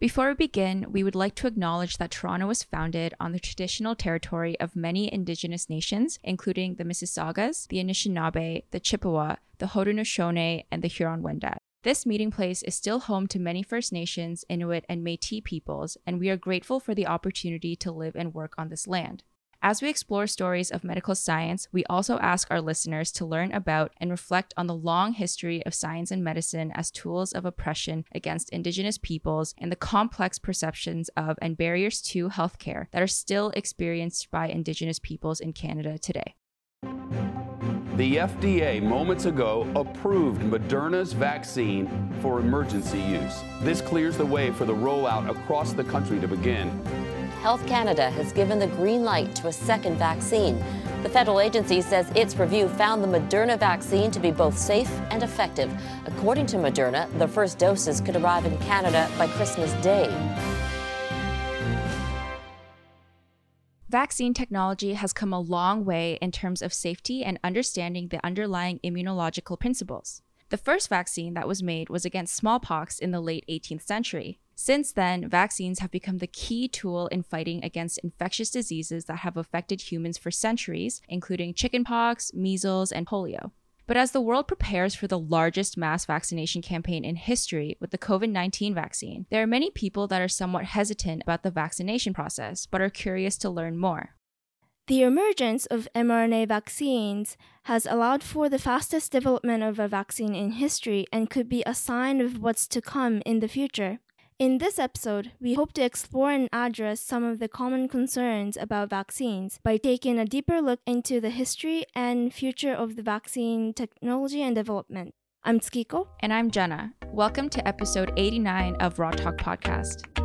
Before we begin, we would like to acknowledge that Toronto was founded on the traditional territory of many Indigenous nations, including the Mississaugas, the Anishinaabe, the Chippewa, the Haudenosaunee, and the Huron-Wendat. This meeting place is still home to many First Nations, Inuit, and Metis peoples, and we are grateful for the opportunity to live and work on this land. As we explore stories of medical science, we also ask our listeners to learn about and reflect on the long history of science and medicine as tools of oppression against Indigenous peoples and the complex perceptions of and barriers to healthcare that are still experienced by Indigenous peoples in Canada today. The FDA moments ago approved Moderna's vaccine for emergency use. This clears the way for the rollout across the country to begin. Health Canada has given the green light to a second vaccine. The federal agency says its review found the Moderna vaccine to be both safe and effective. According to Moderna, the first doses could arrive in Canada by Christmas Day. Vaccine technology has come a long way in terms of safety and understanding the underlying immunological principles. The first vaccine that was made was against smallpox in the late 18th century. Since then, vaccines have become the key tool in fighting against infectious diseases that have affected humans for centuries, including chickenpox, measles, and polio. But as the world prepares for the largest mass vaccination campaign in history with the COVID 19 vaccine, there are many people that are somewhat hesitant about the vaccination process but are curious to learn more. The emergence of mRNA vaccines has allowed for the fastest development of a vaccine in history and could be a sign of what's to come in the future. In this episode, we hope to explore and address some of the common concerns about vaccines by taking a deeper look into the history and future of the vaccine technology and development. I'm Tsukiko. And I'm Jenna. Welcome to episode 89 of Raw Talk Podcast.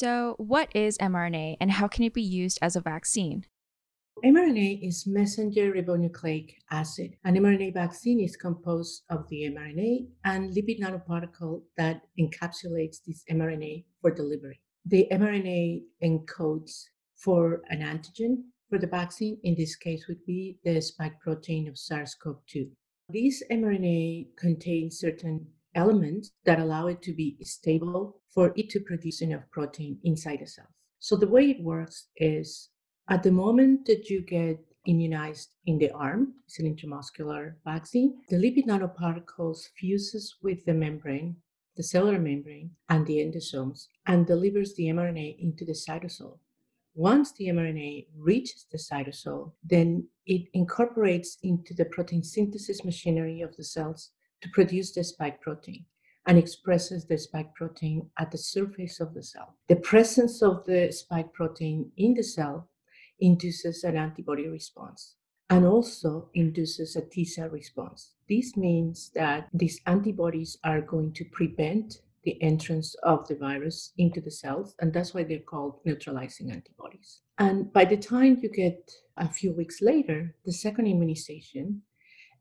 So, what is mRNA and how can it be used as a vaccine? mRNA is messenger ribonucleic acid. An mRNA vaccine is composed of the mRNA and lipid nanoparticle that encapsulates this mRNA for delivery. The mRNA encodes for an antigen for the vaccine, in this case would be the spike protein of SARS-CoV-2. These mRNA contain certain elements that allow it to be stable for it to produce enough protein inside the cell. So the way it works is at the moment that you get immunized in the arm, it's an intramuscular vaccine, the lipid nanoparticles fuses with the membrane, the cellular membrane, and the endosomes, and delivers the mRNA into the cytosol. Once the mRNA reaches the cytosol, then it incorporates into the protein synthesis machinery of the cells to produce the spike protein and expresses the spike protein at the surface of the cell. The presence of the spike protein in the cell induces an antibody response and also induces a T cell response. This means that these antibodies are going to prevent the entrance of the virus into the cells, and that's why they're called neutralizing antibodies. And by the time you get a few weeks later, the second immunization,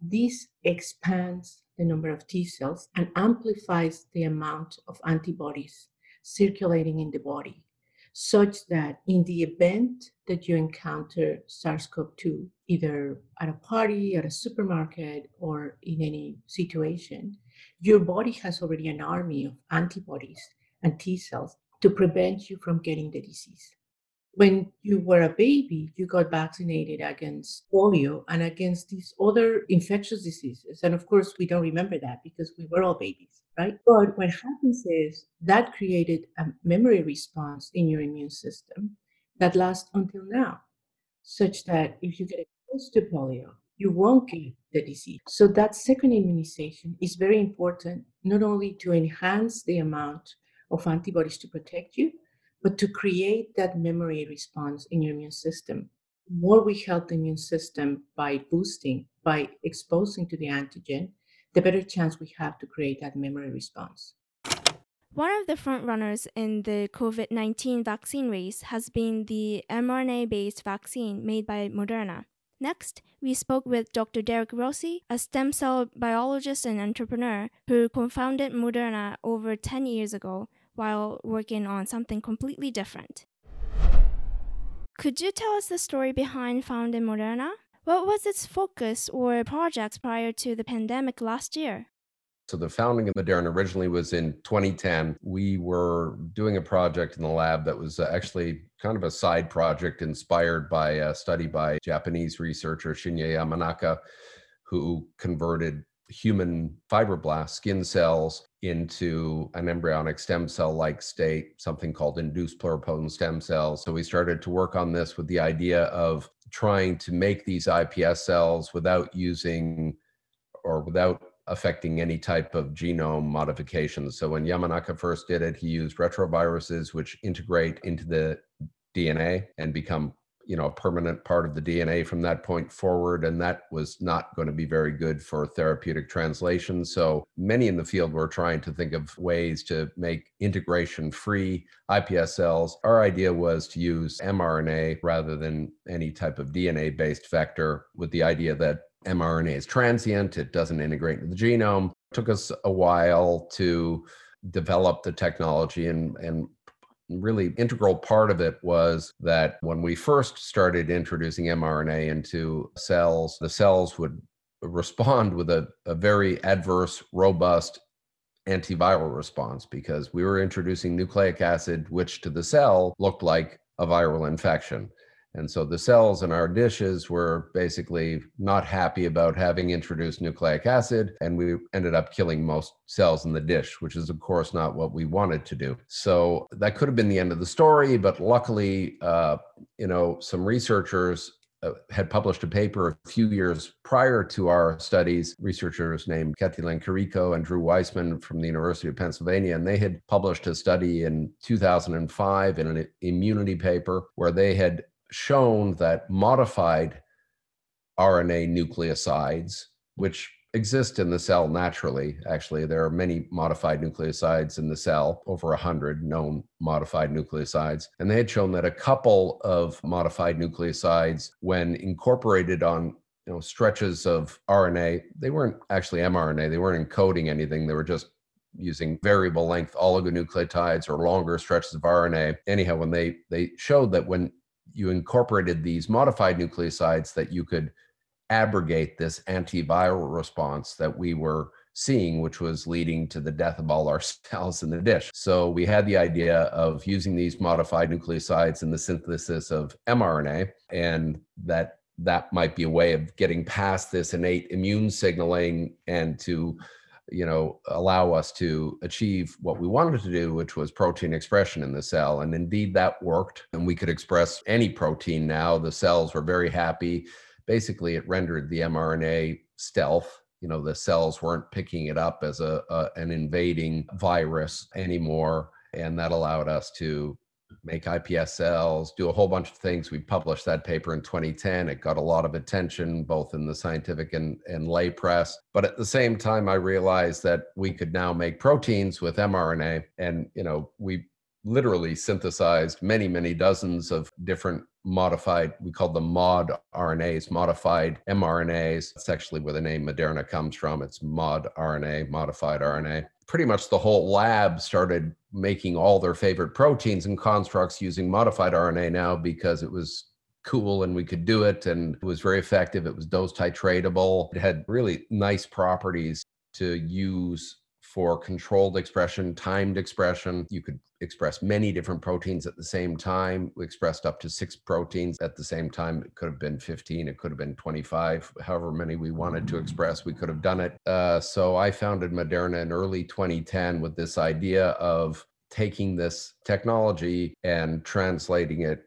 this expands the number of T cells and amplifies the amount of antibodies circulating in the body, such that in the event that you encounter SARS CoV 2, either at a party, at a supermarket, or in any situation, your body has already an army of antibodies and T cells to prevent you from getting the disease when you were a baby, you got vaccinated against polio and against these other infectious diseases. And of course, we don't remember that because we were all babies, right? But what happens is that created a memory response in your immune system that lasts until now, such that if you get exposed to polio, you won't get the disease. So that second immunization is very important, not only to enhance the amount of antibodies to protect you, but to create that memory response in your immune system. The more we help the immune system by boosting, by exposing to the antigen, the better chance we have to create that memory response. One of the frontrunners in the COVID 19 vaccine race has been the mRNA based vaccine made by Moderna. Next, we spoke with Dr. Derek Rossi, a stem cell biologist and entrepreneur who co founded Moderna over 10 years ago while working on something completely different. Could you tell us the story behind founding Moderna? What was its focus or projects prior to the pandemic last year? So the founding of Moderna originally was in 2010. We were doing a project in the lab that was uh, actually kind of a side project inspired by a study by Japanese researcher Shinya Yamanaka, who converted human fibroblast skin cells into an embryonic stem cell like state, something called induced pluripotent stem cells. So we started to work on this with the idea of trying to make these iPS cells without using or without affecting any type of genome modifications. So when Yamanaka first did it, he used retroviruses which integrate into the DNA and become you know a permanent part of the DNA from that point forward and that was not going to be very good for therapeutic translation so many in the field were trying to think of ways to make integration free iPS cells our idea was to use mRNA rather than any type of DNA based vector with the idea that mRNA is transient, it doesn't integrate into the genome. It took us a while to develop the technology and, and really integral part of it was that when we first started introducing mRNA into cells, the cells would respond with a, a very adverse, robust antiviral response because we were introducing nucleic acid, which to the cell looked like a viral infection. And so the cells in our dishes were basically not happy about having introduced nucleic acid, and we ended up killing most cells in the dish, which is, of course, not what we wanted to do. So that could have been the end of the story, but luckily, uh, you know, some researchers uh, had published a paper a few years prior to our studies, researchers named Katalin Karikó and Drew Weissman from the University of Pennsylvania, and they had published a study in 2005 in an immunity paper where they had shown that modified RNA nucleosides, which exist in the cell naturally, actually, there are many modified nucleosides in the cell, over 100 known modified nucleosides. And they had shown that a couple of modified nucleosides, when incorporated on you know, stretches of RNA, they weren't actually mRNA, they weren't encoding anything, they were just using variable length oligonucleotides or longer stretches of RNA. Anyhow, when they they showed that when you incorporated these modified nucleosides that you could abrogate this antiviral response that we were seeing, which was leading to the death of all our cells in the dish. So we had the idea of using these modified nucleosides in the synthesis of mRNA, and that that might be a way of getting past this innate immune signaling and to you know allow us to achieve what we wanted to do which was protein expression in the cell. And indeed that worked and we could express any protein now. The cells were very happy. Basically it rendered the mrna stealth. You know the cells weren't picking it up as a, a an invading virus anymore and that allowed us to make IPS cells, do a whole bunch of things. We published that paper in 2010. It got a lot of attention, both in the scientific and, and lay press. But at the same time, I realized that we could now make proteins with mRNA. And, you know, we literally synthesized many, many dozens of different modified, we call them mod RNAs, modified mRNAs. That's actually where the name Moderna comes from. It's mod RNA, modified RNA. Pretty much the whole lab started making all their favorite proteins and constructs using modified RNA now because it was cool and we could do it and it was very effective. It was dose titratable. It had really nice properties to use for controlled expression, timed expression. You could express many different proteins at the same time. We expressed up to six proteins at the same time. It could have been 15, it could have been 25, however many we wanted to express, we could have done it. Uh, so I founded Moderna in early 2010 with this idea of taking this technology and translating it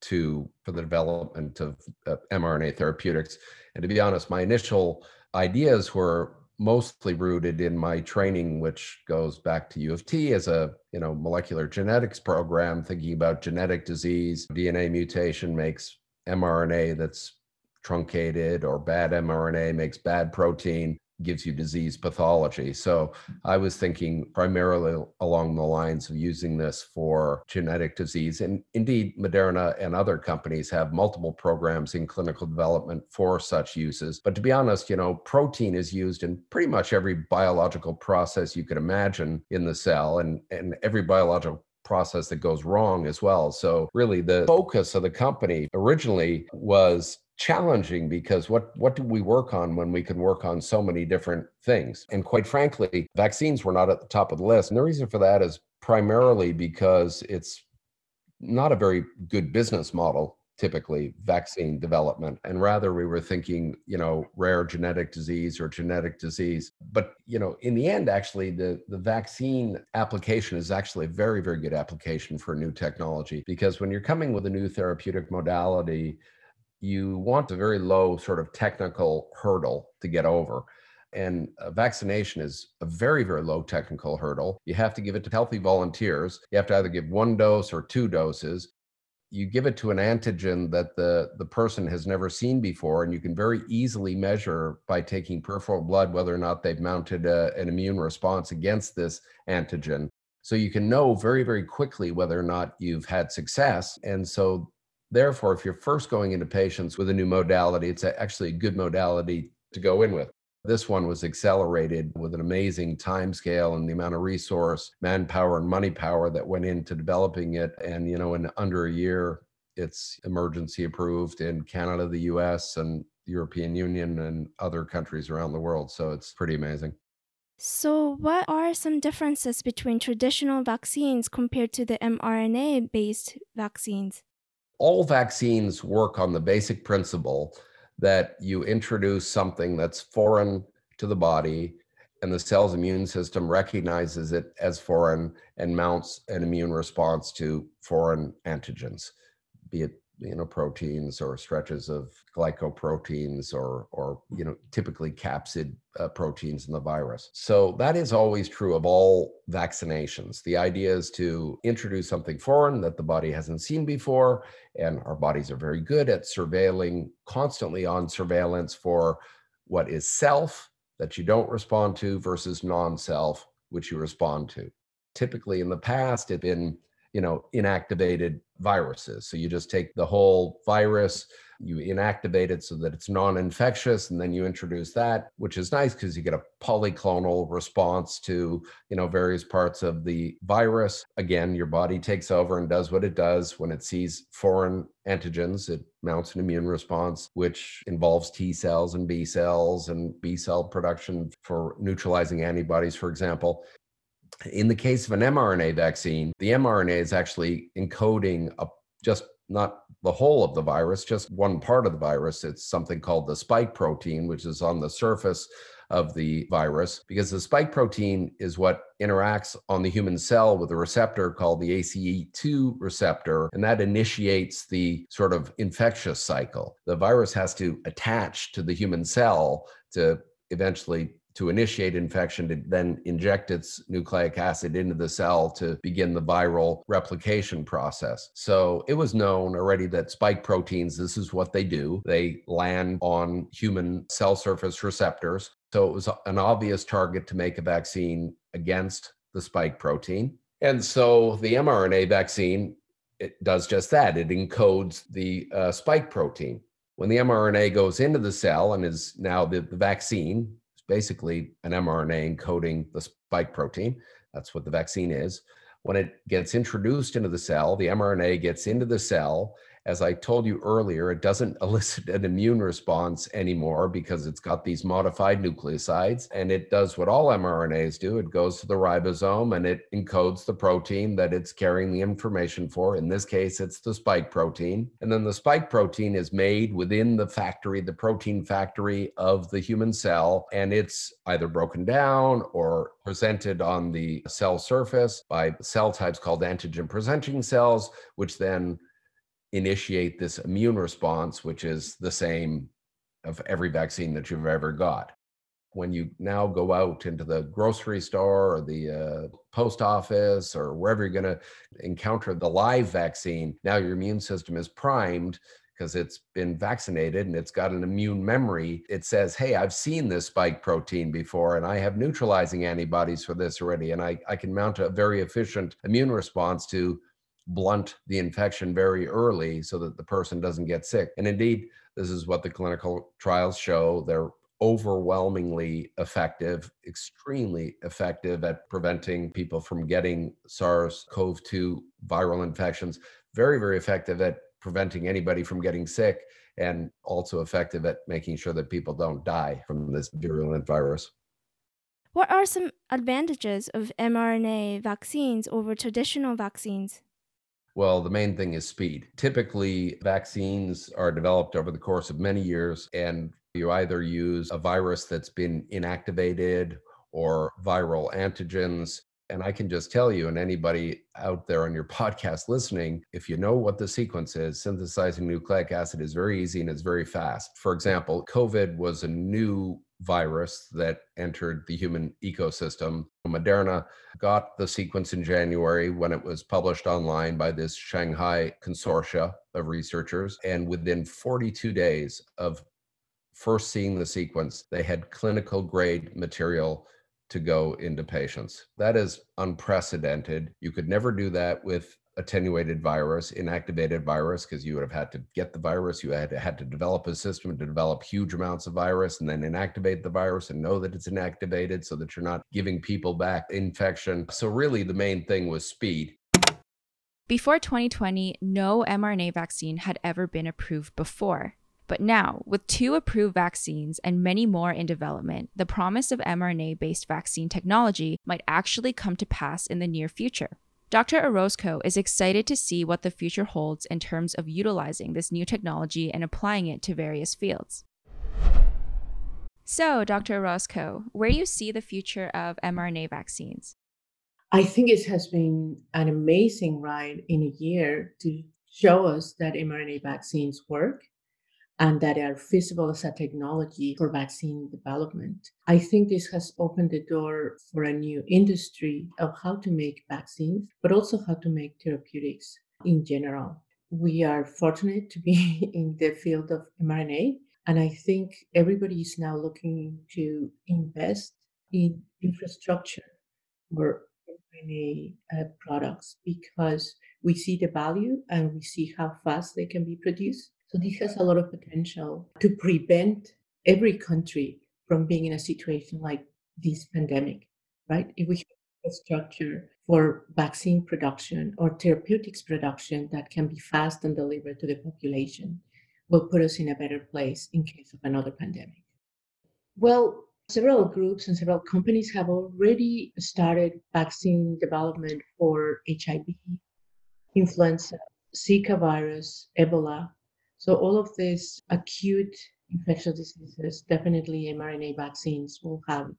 to for the development of uh, mRNA therapeutics. And to be honest, my initial ideas were mostly rooted in my training which goes back to U of T as a you know molecular genetics program thinking about genetic disease. DNA mutation makes mRNA that's truncated or bad mRNA makes bad protein gives you disease pathology. So I was thinking primarily along the lines of using this for genetic disease. And indeed, Moderna and other companies have multiple programs in clinical development for such uses. But to be honest, you know, protein is used in pretty much every biological process you could imagine in the cell. And, and every biological process that goes wrong as well. So really the focus of the company originally was challenging because what what do we work on when we can work on so many different things? And quite frankly vaccines were not at the top of the list. And the reason for that is primarily because it's not a very good business model typically vaccine development. And rather we were thinking you know rare genetic disease or genetic disease. But you know in the end actually the the vaccine application is actually a very very good application for new technology. Because when you're coming with a new therapeutic modality you want a very low sort of technical hurdle to get over and vaccination is a very, very low technical hurdle. You have to give it to healthy volunteers. You have to either give one dose or two doses you give it to an antigen that the the person has never seen before and you can very easily measure by taking peripheral blood whether or not they've mounted a, an immune response against this antigen so you can know very very quickly whether or not you've had success and so therefore if you're first going into patients with a new modality it's actually a good modality to go in with this one was accelerated with an amazing time scale and the amount of resource, manpower, and money power that went into developing it. And, you know, in under a year, it's emergency approved in Canada, the US, and European Union, and other countries around the world. So it's pretty amazing. So, what are some differences between traditional vaccines compared to the mRNA based vaccines? All vaccines work on the basic principle that you introduce something that's foreign to the body and the cell's immune system recognizes it as foreign and mounts an immune response to foreign antigens be it you know proteins or stretches of glycoproteins or or you know typically capsid uh, proteins in the virus. So that is always true of all vaccinations. The idea is to introduce something foreign that the body hasn't seen before and our bodies are very good at surveilling constantly on surveillance for what is self that you don't respond to versus non-self which you respond to. Typically in the past it's been you know, inactivated viruses. So you just take the whole virus, you inactivate it so that it's non-infectious, and then you introduce that, which is nice because you get a polyclonal response to, you know, various parts of the virus. Again, your body takes over and does what it does when it sees foreign antigens. It mounts an immune response, which involves T cells and B cells and B cell production for neutralizing antibodies, for example. In the case of an mRNA vaccine, the mRNA is actually encoding a, just not the whole of the virus, just one part of the virus. It's something called the spike protein, which is on the surface of the virus, because the spike protein is what interacts on the human cell with a receptor called the ACE2 receptor, and that initiates the sort of infectious cycle. The virus has to attach to the human cell to eventually to initiate infection to then inject its nucleic acid into the cell to begin the viral replication process. So it was known already that spike proteins, this is what they do. They land on human cell surface receptors. So it was an obvious target to make a vaccine against the spike protein. And so the mRNA vaccine, it does just that. It encodes the uh, spike protein. When the mRNA goes into the cell and is now the, the vaccine, basically an mRNA encoding the spike protein. That's what the vaccine is. When it gets introduced into the cell, the mRNA gets into the cell as I told you earlier, it doesn't elicit an immune response anymore because it's got these modified nucleosides. And it does what all mRNAs do it goes to the ribosome and it encodes the protein that it's carrying the information for. In this case, it's the spike protein. And then the spike protein is made within the factory, the protein factory of the human cell. And it's either broken down or presented on the cell surface by cell types called antigen presenting cells, which then initiate this immune response, which is the same of every vaccine that you've ever got. When you now go out into the grocery store or the uh, post office or wherever you're going to encounter the live vaccine, now your immune system is primed because it's been vaccinated and it's got an immune memory. It says, Hey, I've seen this spike protein before and I have neutralizing antibodies for this already. And I, I can mount a very efficient immune response to blunt the infection very early so that the person doesn't get sick. And indeed, this is what the clinical trials show. They're overwhelmingly effective, extremely effective at preventing people from getting SARS CoV 2 viral infections, very, very effective at preventing anybody from getting sick, and also effective at making sure that people don't die from this virulent virus. What are some advantages of mRNA vaccines over traditional vaccines? Well, the main thing is speed. Typically, vaccines are developed over the course of many years, and you either use a virus that's been inactivated or viral antigens. And I can just tell you, and anybody out there on your podcast listening, if you know what the sequence is, synthesizing nucleic acid is very easy and it's very fast. For example, COVID was a new virus that entered the human ecosystem. Moderna got the sequence in January when it was published online by this Shanghai consortia of researchers. And within 42 days of first seeing the sequence, they had clinical grade material to go into patients. That is unprecedented. You could never do that with attenuated virus, inactivated virus, because you would have had to get the virus. You had to, had to develop a system to develop huge amounts of virus and then inactivate the virus and know that it's inactivated so that you're not giving people back infection. So, really, the main thing was speed. Before 2020, no mRNA vaccine had ever been approved before. But now, with two approved vaccines and many more in development, the promise of mRNA based vaccine technology might actually come to pass in the near future. Dr. Orozco is excited to see what the future holds in terms of utilizing this new technology and applying it to various fields. So, Dr. Orozco, where do you see the future of mRNA vaccines? I think it has been an amazing ride in a year to show us that mRNA vaccines work and that are feasible as a technology for vaccine development. I think this has opened the door for a new industry of how to make vaccines, but also how to make therapeutics in general. We are fortunate to be in the field of mRNA, and I think everybody is now looking to invest in infrastructure for mRNA uh, products because we see the value and we see how fast they can be produced so this has a lot of potential to prevent every country from being in a situation like this pandemic, right? If we have a structure for vaccine production or therapeutics production that can be fast and delivered to the population, will put us in a better place in case of another pandemic. Well, several groups and several companies have already started vaccine development for HIV, influenza, Zika virus, Ebola, so all of these acute infectious diseases, definitely mRNA vaccines will have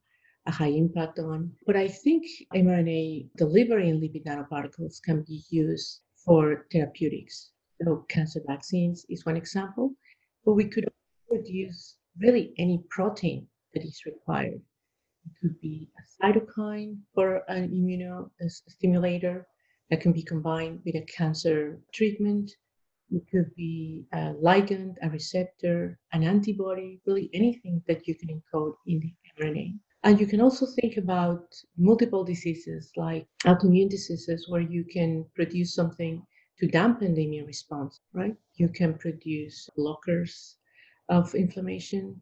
a high impact on. But I think mRNA delivery in lipid nanoparticles can be used for therapeutics. So cancer vaccines is one example, but we could produce really any protein that is required. It could be a cytokine for an immunostimulator that can be combined with a cancer treatment it could be a ligand, a receptor, an antibody, really anything that you can encode in the mRNA. And you can also think about multiple diseases like autoimmune diseases where you can produce something to dampen the immune response, right? You can produce blockers of inflammation,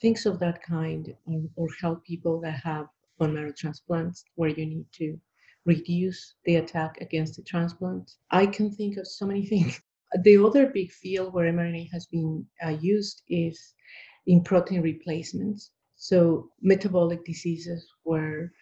things of that kind, or, or help people that have bone marrow transplants where you need to reduce the attack against the transplant. I can think of so many things the other big field where mRNA has been uh, used is in protein replacements. So, metabolic diseases where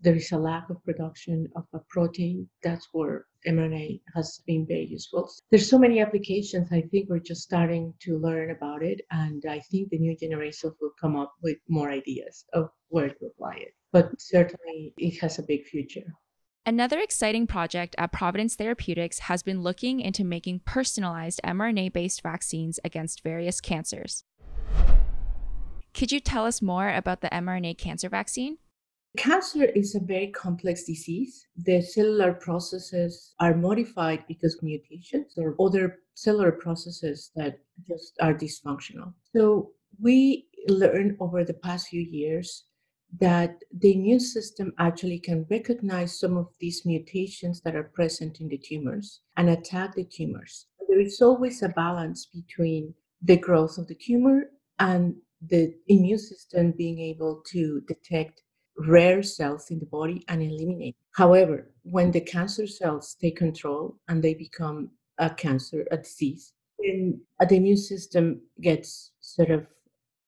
there is a lack of production of a protein, that's where mRNA has been very useful. There's so many applications. I think we're just starting to learn about it, and I think the new generations will come up with more ideas of where to apply it. But certainly, it has a big future. Another exciting project at Providence Therapeutics has been looking into making personalized mRNA based vaccines against various cancers. Could you tell us more about the mRNA cancer vaccine? Cancer is a very complex disease. The cellular processes are modified because of mutations or other cellular processes that just are dysfunctional. So, we learned over the past few years that the immune system actually can recognize some of these mutations that are present in the tumors and attack the tumors. There is always a balance between the growth of the tumor and the immune system being able to detect rare cells in the body and eliminate. However, when the cancer cells take control and they become a cancer, a disease, then the immune system gets sort of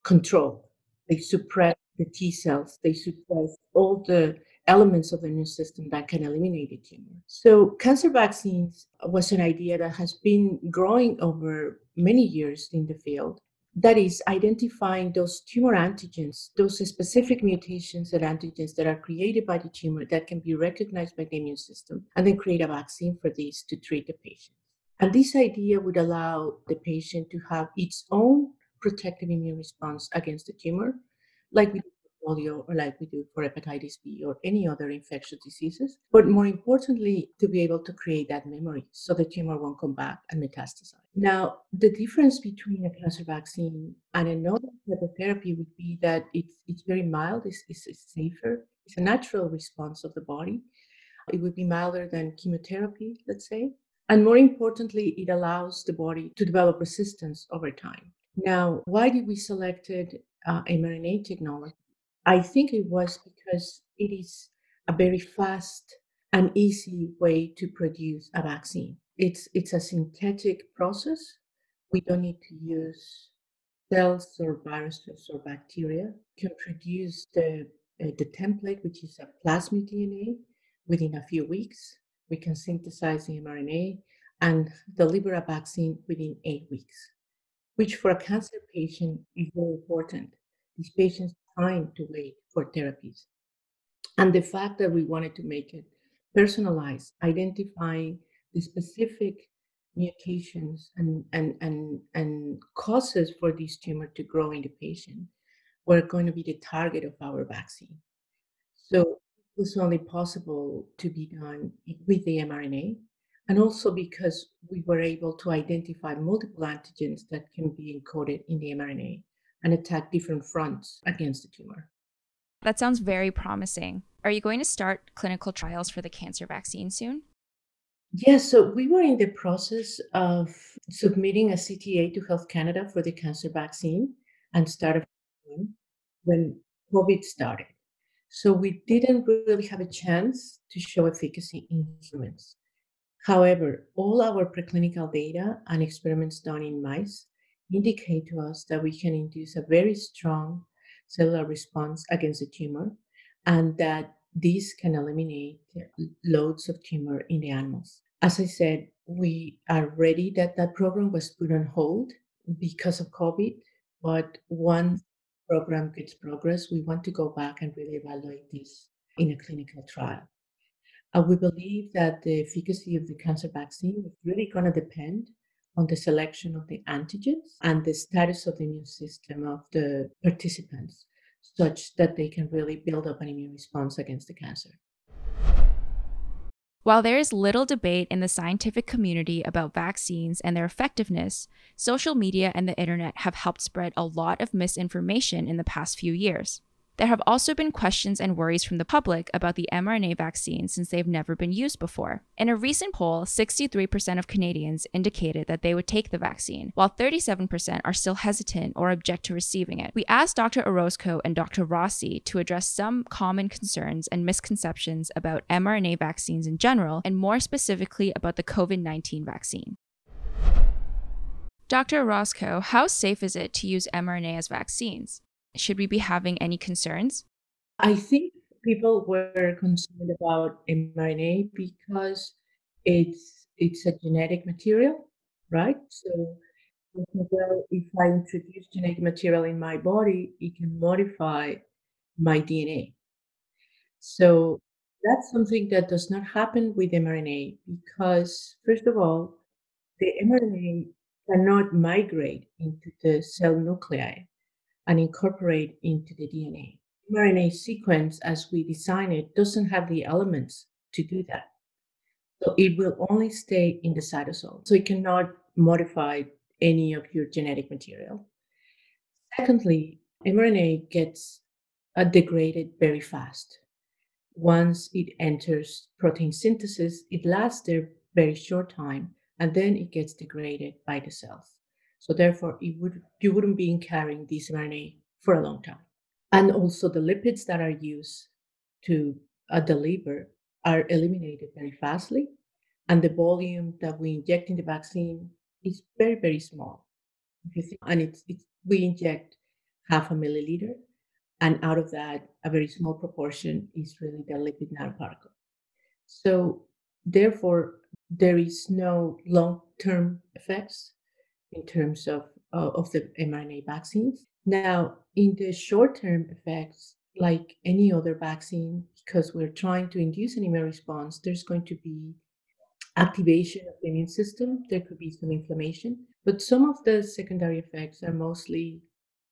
control. They suppress the T cells, they suppress all the elements of the immune system that can eliminate the tumor. So, cancer vaccines was an idea that has been growing over many years in the field. That is, identifying those tumor antigens, those specific mutations and antigens that are created by the tumor that can be recognized by the immune system, and then create a vaccine for these to treat the patient. And this idea would allow the patient to have its own protective immune response against the tumor, like mm-hmm. we do for polio or like we do for hepatitis B or any other infectious diseases. But more importantly, to be able to create that memory so the tumor won't come back and metastasize. Now, the difference between a cancer vaccine and another type of therapy would be that it's, it's very mild, it's, it's, it's safer, it's a natural response of the body. It would be milder than chemotherapy, let's say. And more importantly, it allows the body to develop resistance over time. Now, why did we selected uh, mRNA technology? I think it was because it is a very fast and easy way to produce a vaccine. It's it's a synthetic process. We don't need to use cells or viruses or bacteria. We can produce the uh, the template, which is a plasmid DNA, within a few weeks we can synthesize the mRNA and deliver a vaccine within eight weeks, which for a cancer patient is very important. These patients time to wait for therapies. And the fact that we wanted to make it personalized, identifying the specific mutations and, and, and, and causes for this tumor to grow in the patient were going to be the target of our vaccine. So it was only possible to be done with the mRNA, and also because we were able to identify multiple antigens that can be encoded in the mRNA and attack different fronts against the tumor. That sounds very promising. Are you going to start clinical trials for the cancer vaccine soon? Yes, so we were in the process of submitting a CTA to Health Canada for the cancer vaccine and started when COVID started. So we didn't really have a chance to show efficacy in humans. However, all our preclinical data and experiments done in mice indicate to us that we can induce a very strong cellular response against the tumor and that this can eliminate loads of tumor in the animals. As I said, we are ready that that program was put on hold because of COVID, but once program gets progress, we want to go back and really evaluate this in a clinical trial. Uh, we believe that the efficacy of the cancer vaccine is really going to depend on the selection of the antigens and the status of the immune system of the participants, such that they can really build up an immune response against the cancer. While there is little debate in the scientific community about vaccines and their effectiveness, social media and the internet have helped spread a lot of misinformation in the past few years. There have also been questions and worries from the public about the mRNA vaccine since they've never been used before. In a recent poll, 63% of Canadians indicated that they would take the vaccine, while 37% are still hesitant or object to receiving it. We asked Dr. Orozco and Dr. Rossi to address some common concerns and misconceptions about mRNA vaccines in general, and more specifically about the COVID 19 vaccine. Dr. Orozco, how safe is it to use mRNA as vaccines? Should we be having any concerns? I think people were concerned about mRNA because it's it's a genetic material, right? So well, if I introduce genetic material in my body, it can modify my DNA. So that's something that does not happen with mRNA because, first of all, the mRNA cannot migrate into the cell nuclei and incorporate into the DNA. mRNA sequence, as we design it, doesn't have the elements to do that. So it will only stay in the cytosol. So it cannot modify any of your genetic material. Secondly, mRNA gets uh, degraded very fast. Once it enters protein synthesis, it lasts there very short time and then it gets degraded by the cells. So therefore, would you wouldn't be carrying this mRNA for a long time. And also the lipids that are used to uh, deliver are eliminated very fastly. And the volume that we inject in the vaccine is very, very small. And it's, it's we inject half a milliliter. And out of that, a very small proportion is really the lipid nanoparticle. So therefore, there is no long-term effects in terms of, uh, of the mRNA vaccines. Now, in the short-term effects, like any other vaccine, because we're trying to induce an immune response, there's going to be activation of the immune system. There could be some inflammation, but some of the secondary effects are mostly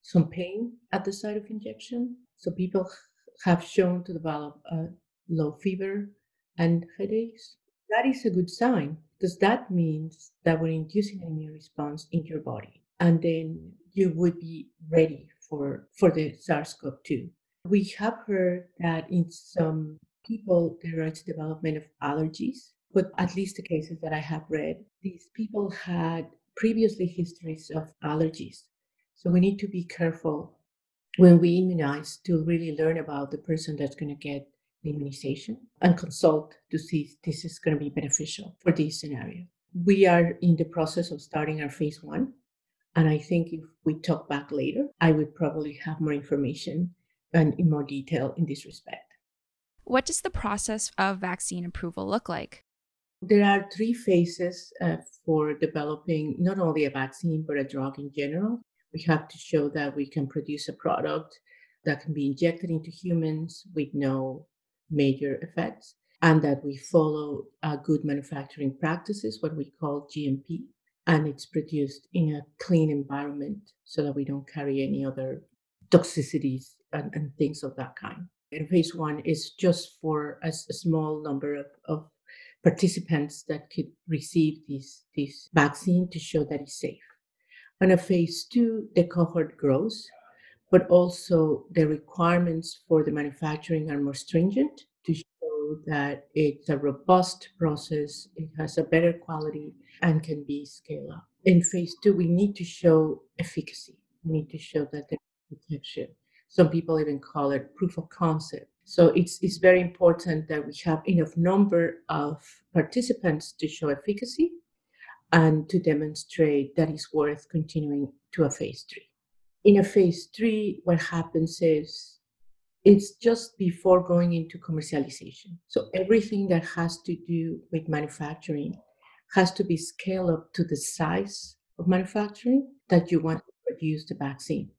some pain at the site of injection. So people have shown to develop a low fever and headaches. That is a good sign because that means that we're inducing an immune response in your body. And then you would be ready for, for the SARS CoV 2. We have heard that in some people there is development of allergies, but at least the cases that I have read, these people had previously histories of allergies. So we need to be careful when we immunize to really learn about the person that's going to get the immunization and consult to see if this is going to be beneficial for this scenario. We are in the process of starting our phase one. And I think if we talk back later, I would probably have more information and in more detail in this respect. What does the process of vaccine approval look like? There are three phases uh, for developing not only a vaccine, but a drug in general. We have to show that we can produce a product that can be injected into humans with no major effects, and that we follow uh, good manufacturing practices, what we call GMP, and it's produced in a clean environment so that we don't carry any other toxicities and, and things of that kind. And phase one is just for a, a small number of, of participants that could receive this, this vaccine to show that it's safe. And a phase two, the cohort grows, but also the requirements for the manufacturing are more stringent to show that it's a robust process, it has a better quality, and can be scaled up. In phase two, we need to show efficacy. We need to show that there's protection. Some people even call it proof of concept. So it's, it's very important that we have enough number of participants to show efficacy and to demonstrate that it's worth continuing to a phase three. In a phase three, what happens is it's just before going into commercialization. So everything that has to do with manufacturing has to be scaled up to the size of manufacturing that you want to produce the vaccine.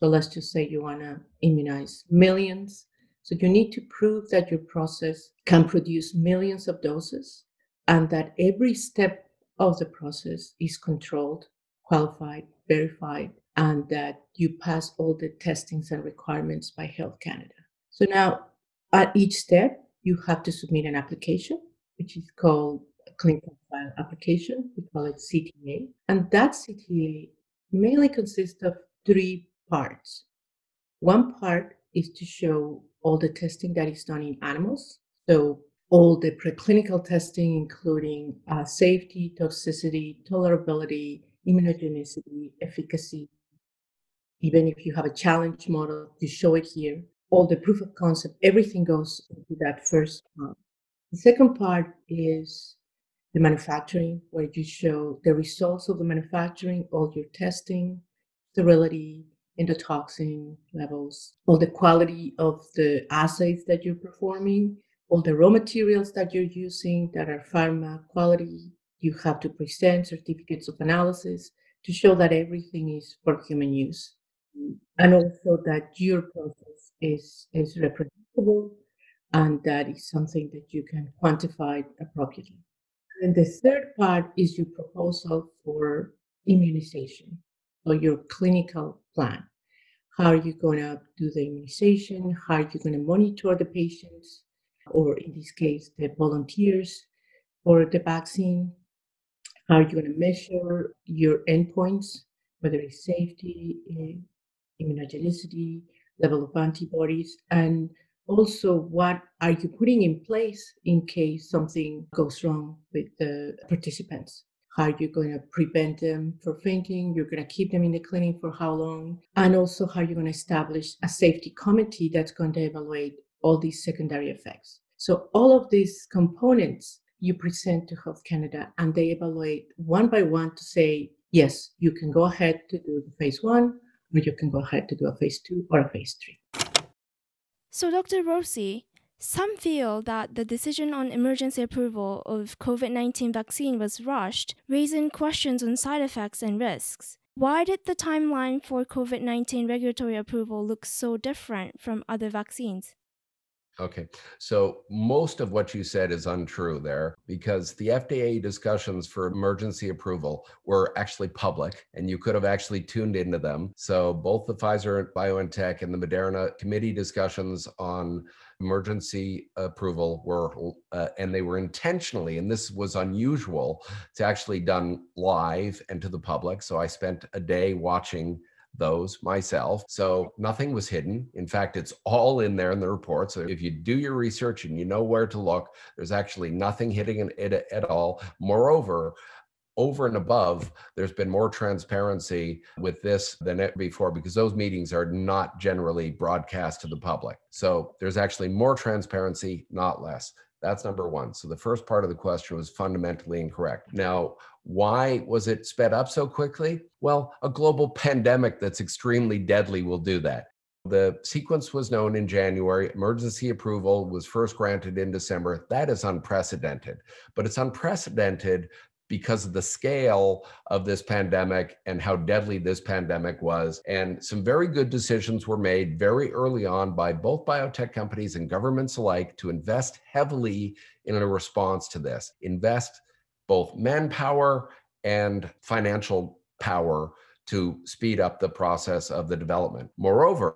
So let's just say you want to immunize millions. So you need to prove that your process can produce millions of doses and that every step of the process is controlled, qualified, verified, and that you pass all the testings and requirements by Health Canada. So now at each step, you have to submit an application, which is called a clinical trial application. We call it CTA. And that CTA mainly consists of three parts. One part is to show all the testing that is done in animals. So all the preclinical testing, including uh, safety, toxicity, tolerability, immunogenicity, efficacy. Even if you have a challenge model, to show it here. All the proof of concept, everything goes into that first part. The second part is the manufacturing, where you show the results of the manufacturing, all your testing, sterility, endotoxin levels, all the quality of the assays that you're performing, all the raw materials that you're using that are pharma quality. You have to present certificates of analysis to show that everything is for human use. And also that your process is, is reproducible and that is something that you can quantify appropriately. And the third part is your proposal for immunization, or your clinical plan. How are you going to do the immunization? How are you going to monitor the patients, or in this case, the volunteers for the vaccine? How are you going to measure your endpoints, whether it's safety, eh, immunogenicity, level of antibodies, and also what are you putting in place in case something goes wrong with the participants? how are you're going to prevent them from fainting, you're going to keep them in the clinic for how long, and also how you're going to establish a safety committee that's going to evaluate all these secondary effects. So all of these components you present to Health Canada and they evaluate one by one to say, yes, you can go ahead to do the phase one, or you can go ahead to do a phase two or a phase three. So, Dr. Rossi, some feel that the decision on emergency approval of COVID 19 vaccine was rushed, raising questions on side effects and risks. Why did the timeline for COVID 19 regulatory approval look so different from other vaccines? Okay. So most of what you said is untrue there because the FDA discussions for emergency approval were actually public and you could have actually tuned into them. So both the Pfizer BioNTech and the Moderna committee discussions on emergency approval were uh, and they were intentionally and this was unusual to actually done live and to the public. So I spent a day watching those myself. So nothing was hidden. In fact, it's all in there in the report. So if you do your research and you know where to look, there's actually nothing it at all. Moreover, over and above, there's been more transparency with this than it before because those meetings are not generally broadcast to the public. So there's actually more transparency, not less. That's number one. So the first part of the question was fundamentally incorrect. Now, why was it sped up so quickly? Well, a global pandemic that's extremely deadly will do that. The sequence was known in January. Emergency approval was first granted in December. That is unprecedented. But it's unprecedented because of the scale of this pandemic and how deadly this pandemic was. And some very good decisions were made very early on by both biotech companies and governments alike to invest heavily in a response to this, invest both manpower and financial power to speed up the process of the development. Moreover,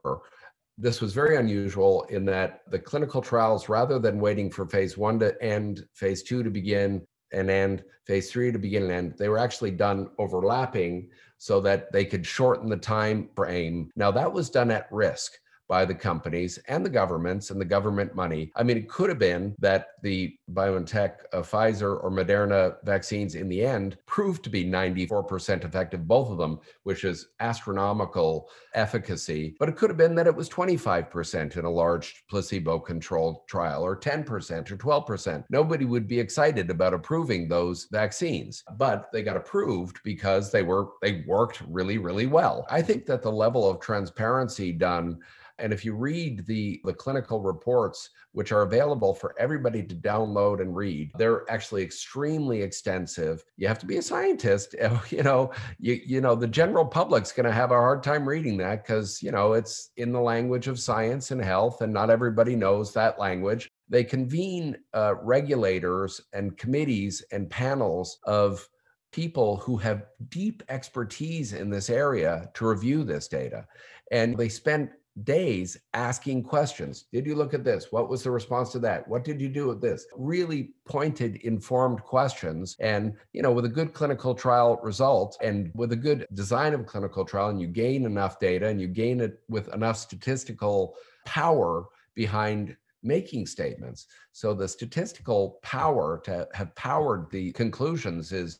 this was very unusual in that the clinical trials, rather than waiting for phase one to end, phase two to begin, and end, phase three to begin and end, they were actually done overlapping so that they could shorten the time frame. Now, that was done at risk by the companies and the governments and the government money. I mean, it could have been that the BioNTech, uh, Pfizer, or Moderna vaccines in the end proved to be 94% effective, both of them, which is astronomical efficacy. But it could have been that it was 25% in a large placebo controlled trial, or 10% or 12%. Nobody would be excited about approving those vaccines, but they got approved because they were they worked really, really well. I think that the level of transparency done and if you read the, the clinical reports, which are available for everybody to download and read, they're actually extremely extensive. You have to be a scientist. You know, you, you know, the general public's going to have a hard time reading that because, you know, it's in the language of science and health, and not everybody knows that language. They convene uh, regulators and committees and panels of people who have deep expertise in this area to review this data. And they spend days asking questions. Did you look at this? What was the response to that? What did you do with this? Really pointed, informed questions. And, you know, with a good clinical trial result and with a good design of clinical trial, and you gain enough data and you gain it with enough statistical power behind making statements. So the statistical power to have powered the conclusions is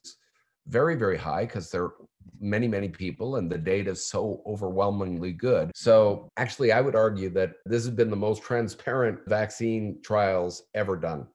very, very high because they're many, many people, and the data is so overwhelmingly good. So, actually, I would argue that this has been the most transparent vaccine trials ever done.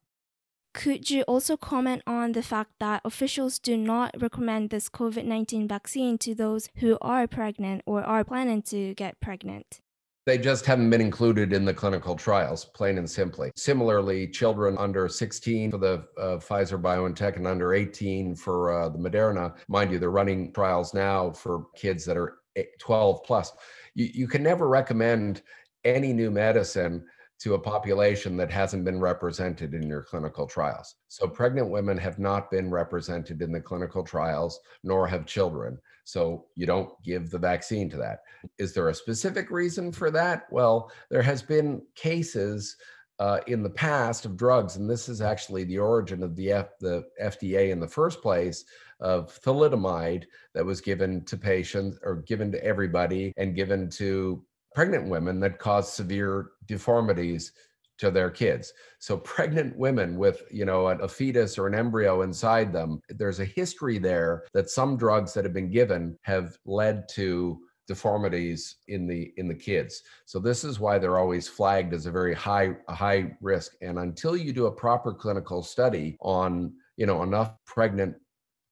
Could you also comment on the fact that officials do not recommend this COVID 19 vaccine to those who are pregnant or are planning to get pregnant? They just haven't been included in the clinical trials, plain and simply. Similarly, children under 16 for the uh, Pfizer BioNTech and under 18 for uh, the Moderna. Mind you, they're running trials now for kids that are 12 plus. You, you can never recommend any new medicine to a population that hasn't been represented in your clinical trials. So, pregnant women have not been represented in the clinical trials, nor have children. So you don't give the vaccine to that. Is there a specific reason for that? Well, there has been cases uh, in the past of drugs, and this is actually the origin of the, F, the FDA in the first place of thalidomide that was given to patients or given to everybody and given to pregnant women that caused severe deformities to their kids. So pregnant women with, you know, a, a, fetus or an embryo inside them, there's a history there that some drugs that have been given have led to deformities in the in the kids. So this is why they're always flagged as a very high high risk and until you do a proper clinical study on, you know, enough pregnant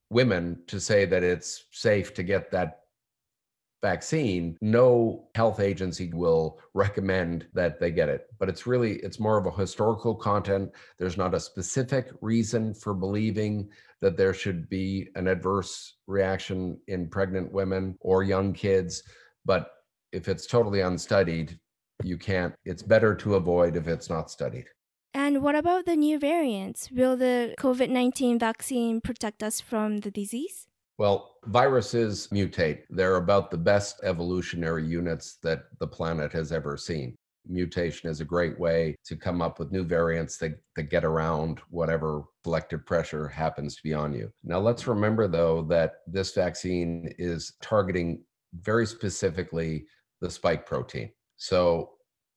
women to say that it's safe to get that vaccine, no health agency will recommend that they get it. But it's really, it's more of a historical content. There's not a specific reason for believing that there should be an adverse reaction in pregnant women or young kids. But if it's totally unstudied, you can't, it's better to avoid if it's not studied. And what about the new variants? Will the COVID 19 vaccine protect us from the disease? Well, viruses mutate. They're about the best evolutionary units that the planet has ever seen. Mutation is a great way to come up with new variants that, that get around whatever selective pressure happens to be on you. Now, let's remember, though, that this vaccine is targeting very specifically the spike protein. So,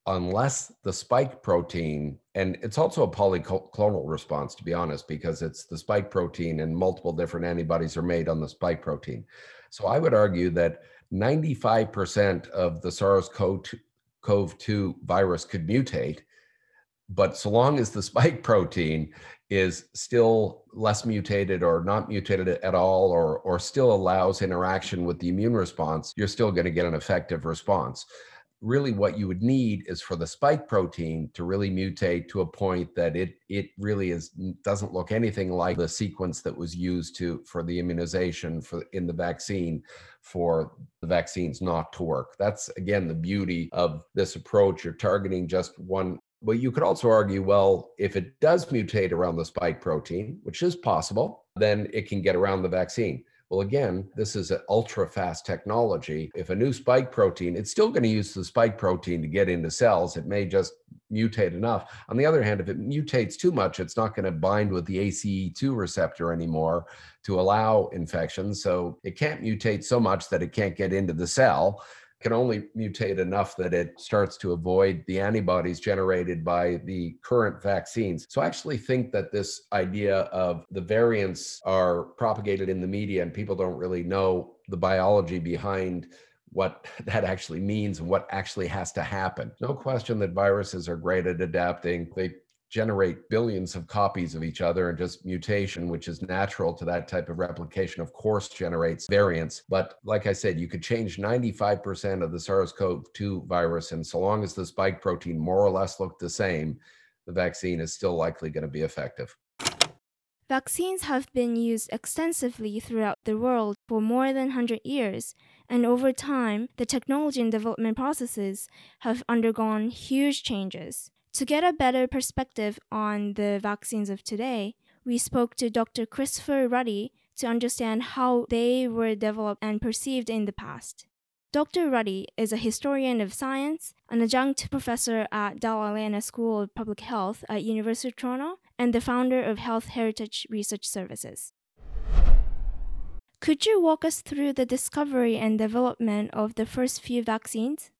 unless the spike protein, and it's also a polyclonal response, to be honest, because it's the spike protein and multiple different antibodies are made on the spike protein. So I would argue that 95% of the SARS CoV 2 virus could mutate, but so long as the spike protein is still less mutated or not mutated at all or or still allows interaction with the immune response you're still going to get an effective response really what you would need is for the spike protein to really mutate to a point that it it really is doesn't look anything like the sequence that was used to for the immunization for in the vaccine for the vaccines not to work. That's again the beauty of this approach. You're targeting just one but you could also argue well if it does mutate around the spike protein which is possible then it can get around the vaccine well, again, this is an ultra fast technology. If a new spike protein, it's still going to use the spike protein to get into cells. It may just mutate enough. On the other hand, if it mutates too much, it's not going to bind with the ACE2 receptor anymore to allow infection. So it can't mutate so much that it can't get into the cell can only mutate enough that it starts to avoid the antibodies generated by the current vaccines. So I actually think that this idea of the variants are propagated in the media and people don't really know the biology behind what that actually means and what actually has to happen. No question that viruses are great at adapting. They generate billions of copies of each other and just mutation which is natural to that type of replication of course generates variants but like i said you could change 95% of the sars-cov-2 virus and so long as the spike protein more or less looked the same the vaccine is still likely going to be effective Vaccines have been used extensively throughout the world for more than 100 years, and over time, the technology and development processes have undergone huge changes. To get a better perspective on the vaccines of today, we spoke to Dr. Christopher Rutty to understand how they were developed and perceived in the past. Dr. Rutty is a historian of science, an adjunct professor at Lana School of Public Health at University of Toronto, and the founder of Health Heritage Research Services. Could you walk us through the discovery and development of the first few vaccines?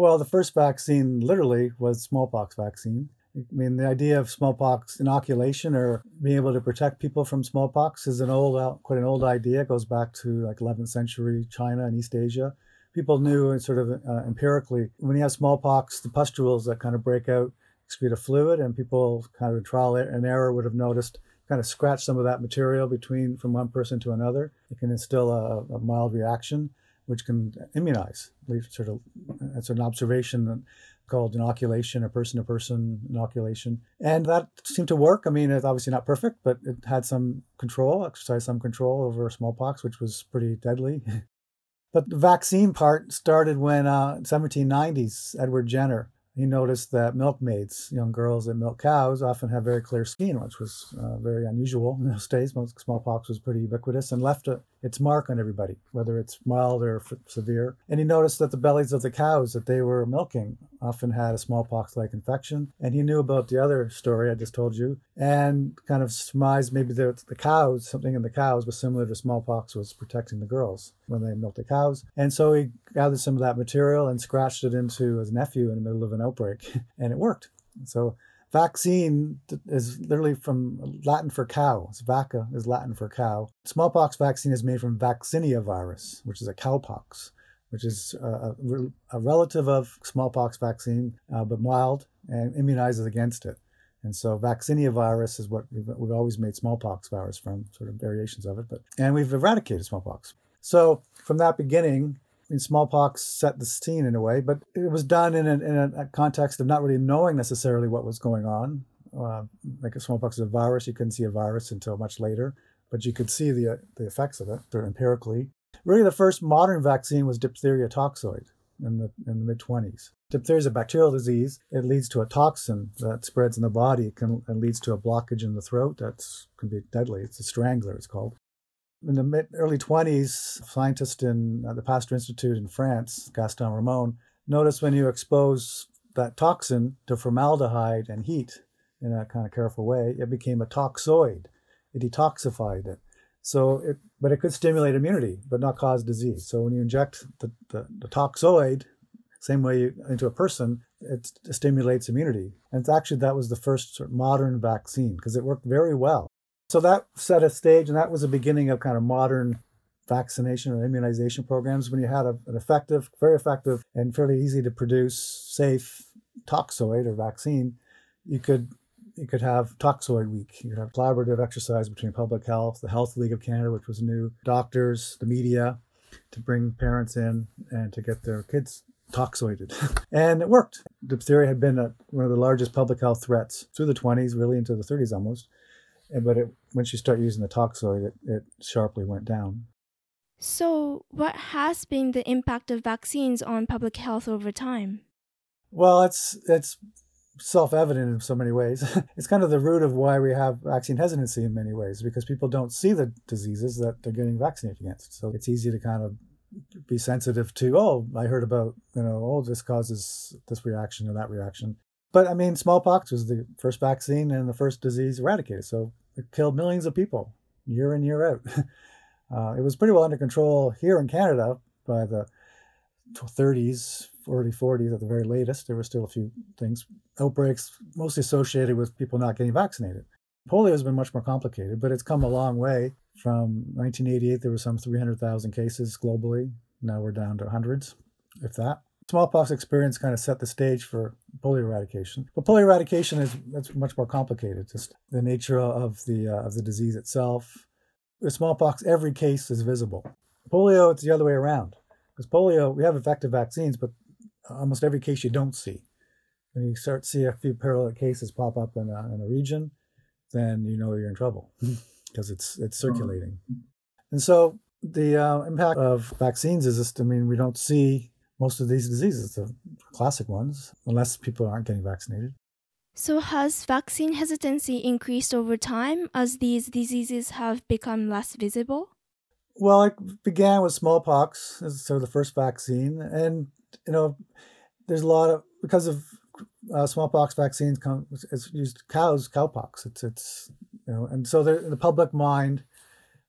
Well, the first vaccine literally was smallpox vaccine. I mean, the idea of smallpox inoculation or being able to protect people from smallpox is an old, quite an old idea. It goes back to like 11th century China and East Asia. People knew sort of uh, empirically when you have smallpox, the pustules that kind of break out excrete a fluid, and people kind of in trial and error would have noticed kind of scratch some of that material between from one person to another. It can instill a, a mild reaction which can immunize. Sort of, it's an observation called inoculation or person-to-person inoculation, and that seemed to work. I mean, it's obviously not perfect, but it had some control, exercised some control over smallpox, which was pretty deadly. but the vaccine part started when uh, 1790s Edward Jenner he noticed that milkmaids, young girls that milk cows, often have very clear skin, which was uh, very unusual in those days. Most smallpox was pretty ubiquitous and left a, its mark on everybody, whether it's mild or f- severe. And he noticed that the bellies of the cows that they were milking often had a smallpox like infection. And he knew about the other story I just told you and kind of surmised maybe the, the cows, something in the cows was similar to smallpox was protecting the girls when they milked the cows. And so he gathered some of that material and scratched it into his nephew in the middle of an outbreak, and it worked. So vaccine is literally from Latin for cow. It's vacca is Latin for cow. Smallpox vaccine is made from vaccinia virus, which is a cowpox, which is a, a relative of smallpox vaccine, uh, but mild and immunizes against it. And so vaccinia virus is what we've, we've always made smallpox virus from, sort of variations of it. But and we've eradicated smallpox. So from that beginning, I mean, smallpox set the scene in a way, but it was done in a, in a context of not really knowing necessarily what was going on. Uh, like a smallpox is a virus, you couldn't see a virus until much later, but you could see the the effects of it empirically. Really, the first modern vaccine was diphtheria toxoid in the in the mid 20s. Diphtheria is a bacterial disease. It leads to a toxin that spreads in the body and leads to a blockage in the throat that can be deadly. It's a strangler, it's called. In the mid early 20s, scientists in uh, the Pasteur Institute in France, Gaston Ramon, noticed when you expose that toxin to formaldehyde and heat in a kind of careful way, it became a toxoid. It detoxified it. So it, but it could stimulate immunity, but not cause disease. So when you inject the, the, the toxoid, same way you, into a person, it stimulates immunity. And it's actually that was the first sort of modern vaccine because it worked very well. So that set a stage, and that was the beginning of kind of modern vaccination or immunization programs when you had a, an effective, very effective, and fairly easy to produce, safe toxoid or vaccine. You could you could have Toxoid Week. You could have collaborative exercise between public health, the Health League of Canada, which was new, doctors, the media, to bring parents in and to get their kids toxoided. and it worked. Diphtheria had been a, one of the largest public health threats through the 20s, really into the 30s almost. But it, once you start using the toxoid, it, it sharply went down. So, what has been the impact of vaccines on public health over time? Well, it's it's self-evident in so many ways. it's kind of the root of why we have vaccine hesitancy in many ways because people don't see the diseases that they're getting vaccinated against. So it's easy to kind of be sensitive to, oh, I heard about, you know, oh, this causes this reaction or that reaction. But I mean, smallpox was the first vaccine and the first disease eradicated. So it killed millions of people year in, year out. Uh, it was pretty well under control here in Canada by the 30s, early 40s at the very latest. There were still a few things, outbreaks mostly associated with people not getting vaccinated. Polio has been much more complicated, but it's come a long way. From 1988, there were some 300,000 cases globally. Now we're down to hundreds, if that. Smallpox experience kind of set the stage for polio eradication. But polio eradication is it's much more complicated. Just the nature of the uh, of the disease itself. With smallpox, every case is visible. Polio, it's the other way around. Because polio, we have effective vaccines, but almost every case you don't see. When you start to see a few parallel cases pop up in a, in a region, then you know you're in trouble because it's it's circulating. And so the uh, impact of vaccines is just, I mean, we don't see most of these diseases, the classic ones, unless people aren't getting vaccinated. So, has vaccine hesitancy increased over time as these diseases have become less visible? Well, it began with smallpox as sort of the first vaccine, and you know, there's a lot of because of uh, smallpox vaccines come it's used cows cowpox. It's it's you know, and so in the public mind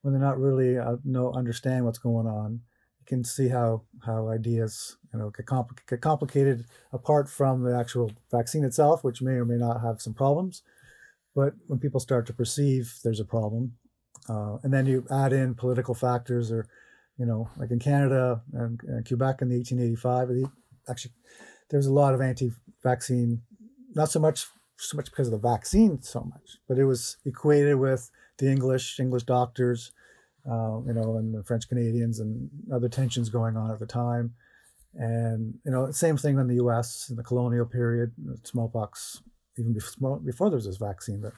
when they're not really uh, know understand what's going on, you can see how how ideas you know get, compl- get complicated apart from the actual vaccine itself, which may or may not have some problems. But when people start to perceive there's a problem, uh, and then you add in political factors or you know, like in Canada and, and Quebec in the 1885. Actually, there's a lot of anti-vaccine, not so much so much because of the vaccine so much, but it was equated with the English English doctors, uh, you know, and the French Canadians and other tensions going on at the time. And you know, same thing in the U.S. in the colonial period, smallpox, even before, before there was this vaccine, but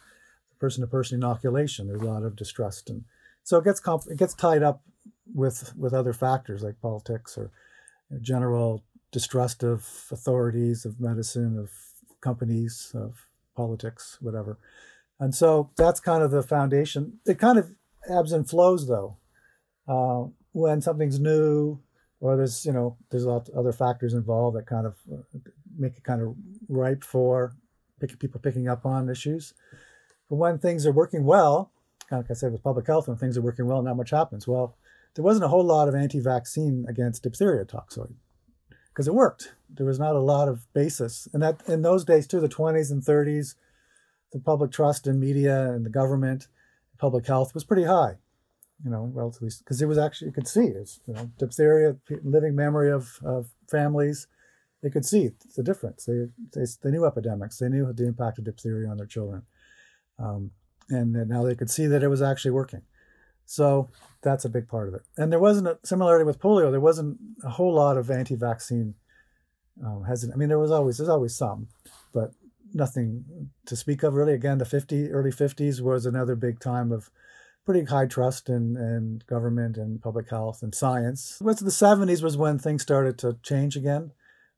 person-to-person inoculation, there's a lot of distrust, and so it gets comp- it gets tied up with with other factors like politics or general distrust of authorities, of medicine, of companies, of politics, whatever. And so that's kind of the foundation. It kind of ebbs and flows though. Uh, when something's new, or there's you know there's a lot of other factors involved that kind of uh, make it kind of ripe for people picking up on issues. But when things are working well, like I said with public health, when things are working well, not much happens. Well, there wasn't a whole lot of anti-vaccine against diphtheria toxoid. because it worked. There was not a lot of basis, and that in those days too, the 20s and 30s, the public trust in media and the government, public health was pretty high. You know, relatively because it was actually you could see it's you know diphtheria, living memory of of families. They could see the difference. They, they, they knew epidemics. They knew the impact of diphtheria on their children. Um, and now they could see that it was actually working. So that's a big part of it. And there wasn't a similarity with polio. There wasn't a whole lot of anti-vaccine um, hesitant. I mean, there was always there's always some, but nothing to speak of really. Again, the 50 early 50s was another big time of pretty high trust in, in government and public health and science. With the 70s was when things started to change again,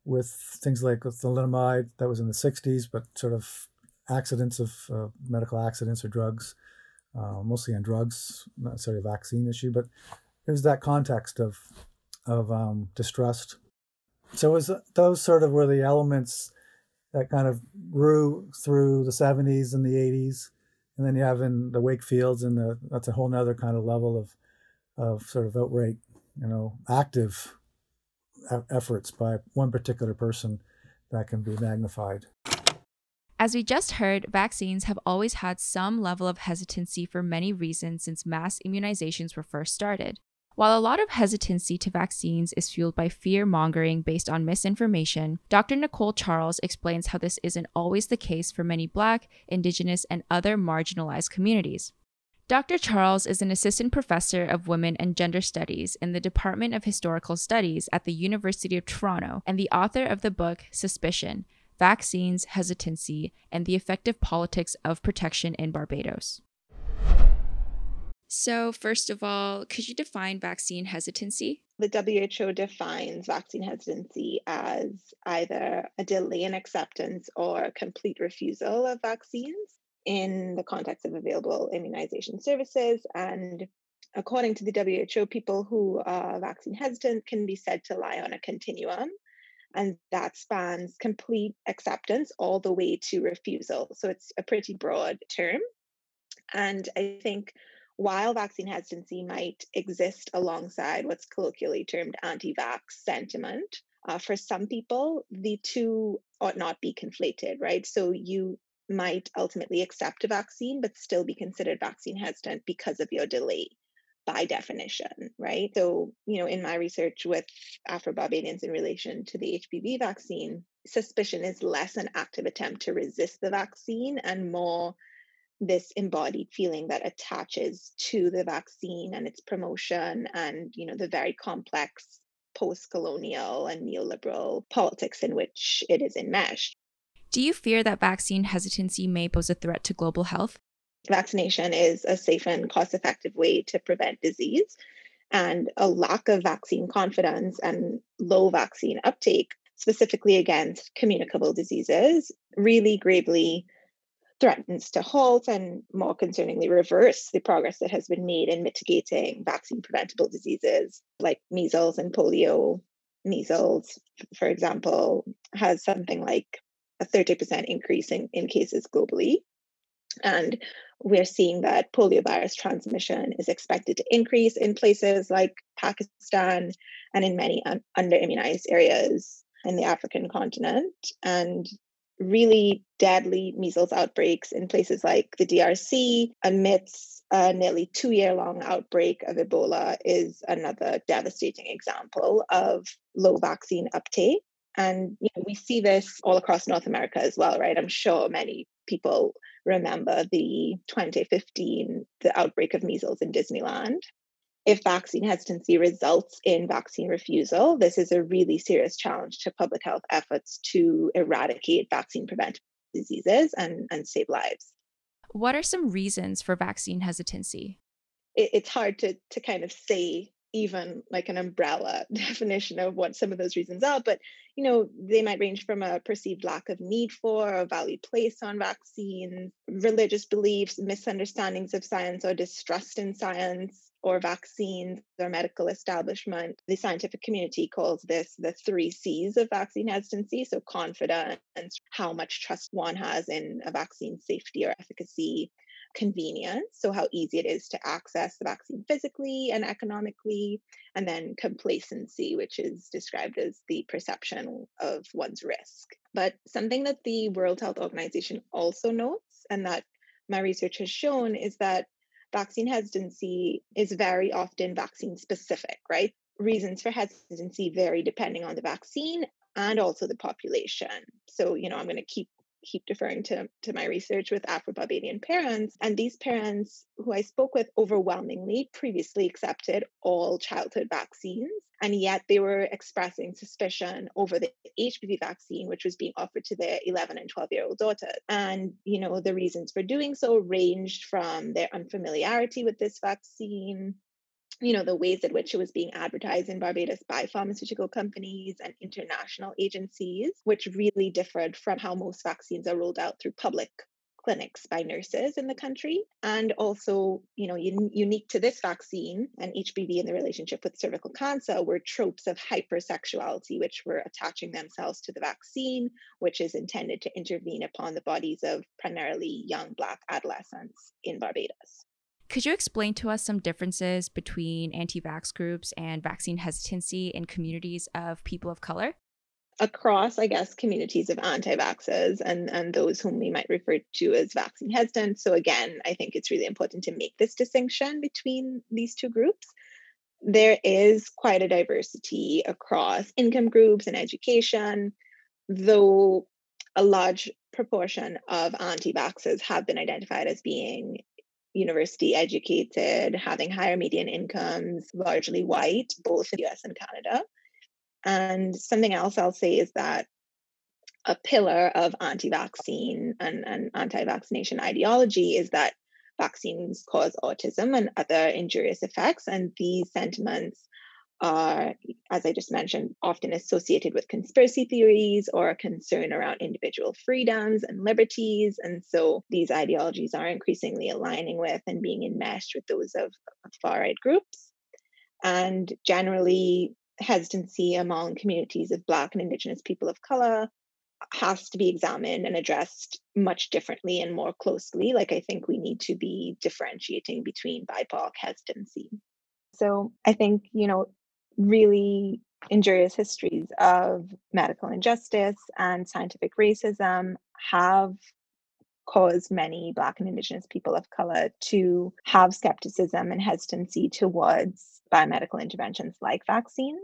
with things like thalidomide that was in the 60s, but sort of accidents of uh, medical accidents or drugs, uh, mostly on drugs, not necessarily a vaccine issue, but there's that context of of um, distrust. So it was those sort of were the elements that kind of grew through the 70s and the 80s, and then you have in the Wakefields and the that's a whole nother kind of level of of sort of outright, you know, active efforts by one particular person that can be magnified. As we just heard, vaccines have always had some level of hesitancy for many reasons since mass immunizations were first started. While a lot of hesitancy to vaccines is fueled by fear mongering based on misinformation, Dr. Nicole Charles explains how this isn't always the case for many Black, Indigenous, and other marginalized communities. Dr. Charles is an assistant professor of women and gender studies in the Department of Historical Studies at the University of Toronto and the author of the book Suspicion vaccines, hesitancy, and the affective politics of protection in Barbados. So, first of all, could you define vaccine hesitancy? The WHO defines vaccine hesitancy as either a delay in acceptance or complete refusal of vaccines in the context of available immunization services. And according to the WHO, people who are vaccine hesitant can be said to lie on a continuum and that spans complete acceptance all the way to refusal. So it's a pretty broad term. And I think while vaccine hesitancy might exist alongside what's colloquially termed anti vax sentiment, uh, for some people, the two ought not be conflated, right? So you might ultimately accept a vaccine, but still be considered vaccine hesitant because of your delay by definition, right? So, you know, in my research with Afro Barbadians in relation to the HPV vaccine, suspicion is less an active attempt to resist the vaccine and more this embodied feeling that attaches to the vaccine and its promotion and, you know, the very complex post colonial and neoliberal politics in which it is enmeshed. Do you fear that vaccine hesitancy may pose a threat to global health? vaccination is a safe and cost effective way to prevent disease. And a lack of vaccine confidence and low vaccine uptake, specifically against communicable diseases, really gravely threatens to halt and more concerningly reverse the progress that has been made in mitigating vaccine preventable diseases like measles and polio. Measles, for example, has something like a 30% increase in, in cases globally. And we're seeing that poliovirus transmission is expected to increase in places like Pakistan and in many un- under immunized areas in the African continent. And really deadly measles outbreaks in places like the DRC amidst a nearly two year long outbreak of Ebola is another devastating example of low vaccine uptake. And you know, we see this all across North America as well, right? I'm sure many people remember the 2015 the outbreak of measles in Disneyland. If vaccine hesitancy results in vaccine refusal, this is a really serious challenge to public health efforts to eradicate vaccine preventable diseases and, and save lives. What are some reasons for vaccine hesitancy? It, it's hard to, to kind of say even like an umbrella definition of what some of those reasons are but you know they might range from a perceived lack of need for or value placed on vaccines religious beliefs misunderstandings of science or distrust in science or vaccines or medical establishment the scientific community calls this the three c's of vaccine hesitancy so confidence how much trust one has in a vaccine safety or efficacy convenience, so how easy it is to access the vaccine physically and economically, and then complacency, which is described as the perception of one's risk. But something that the World Health Organization also notes, and that my research has shown, is that vaccine hesitancy is very often vaccine specific, right? Reasons for hesitancy vary depending on the vaccine and also the population. So, you know, I'm going to keep keep deferring to, to my research with Afro-Barbadian parents. And these parents who I spoke with overwhelmingly previously accepted all childhood vaccines. And yet they were expressing suspicion over the HPV vaccine, which was being offered to their 11 and 12 year old daughters. And, you know, the reasons for doing so ranged from their unfamiliarity with this vaccine you know the ways in which it was being advertised in Barbados by pharmaceutical companies and international agencies, which really differed from how most vaccines are rolled out through public clinics by nurses in the country and also you know un- unique to this vaccine and hpv in the relationship with cervical cancer were tropes of hypersexuality which were attaching themselves to the vaccine which is intended to intervene upon the bodies of primarily young black adolescents in barbados could you explain to us some differences between anti vax groups and vaccine hesitancy in communities of people of color? Across, I guess, communities of anti vaxxers and, and those whom we might refer to as vaccine hesitant. So, again, I think it's really important to make this distinction between these two groups. There is quite a diversity across income groups and education, though a large proportion of anti vaxxers have been identified as being university educated, having higher median incomes, largely white, both in the US and Canada. And something else I'll say is that a pillar of anti vaccine and, and anti vaccination ideology is that vaccines cause autism and other injurious effects. And these sentiments are, as I just mentioned, often associated with conspiracy theories or a concern around individual freedoms and liberties. And so these ideologies are increasingly aligning with and being enmeshed with those of, far right groups. And generally, hesitancy among communities of Black and Indigenous people of color has to be examined and addressed much differently and more closely. Like, I think we need to be differentiating between BIPOC hesitancy. So I think, you know, really injurious histories of medical injustice and scientific racism have caused many Black and Indigenous people of color to have skepticism and hesitancy towards biomedical interventions like vaccines,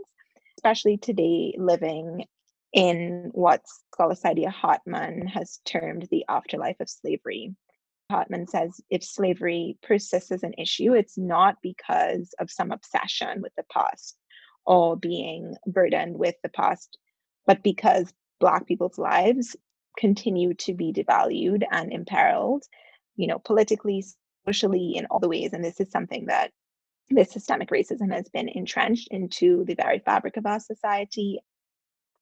especially today living in what scholar Saidiya Hartman has termed the afterlife of slavery. Hartman says if slavery persists as an issue, it's not because of some obsession with the past or being burdened with the past, but because Black people's lives continue to be devalued and imperiled, you know, politically, socially, in all the ways. And this is something that this systemic racism has been entrenched into the very fabric of our society.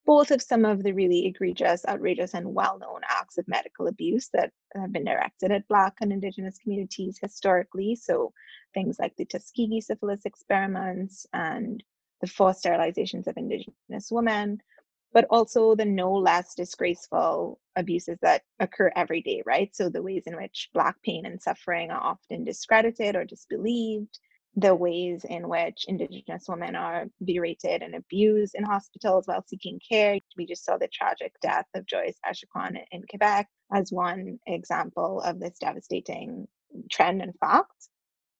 Both of some of the really egregious, outrageous, and well known acts of medical abuse that have been directed at Black and Indigenous communities historically. So, things like the Tuskegee syphilis experiments and the forced sterilizations of Indigenous women, but also the no less disgraceful abuses that occur every day, right? So, the ways in which Black pain and suffering are often discredited or disbelieved, the ways in which Indigenous women are berated and abused in hospitals while seeking care. We just saw the tragic death of Joyce Echaquan in Quebec as one example of this devastating trend and fact.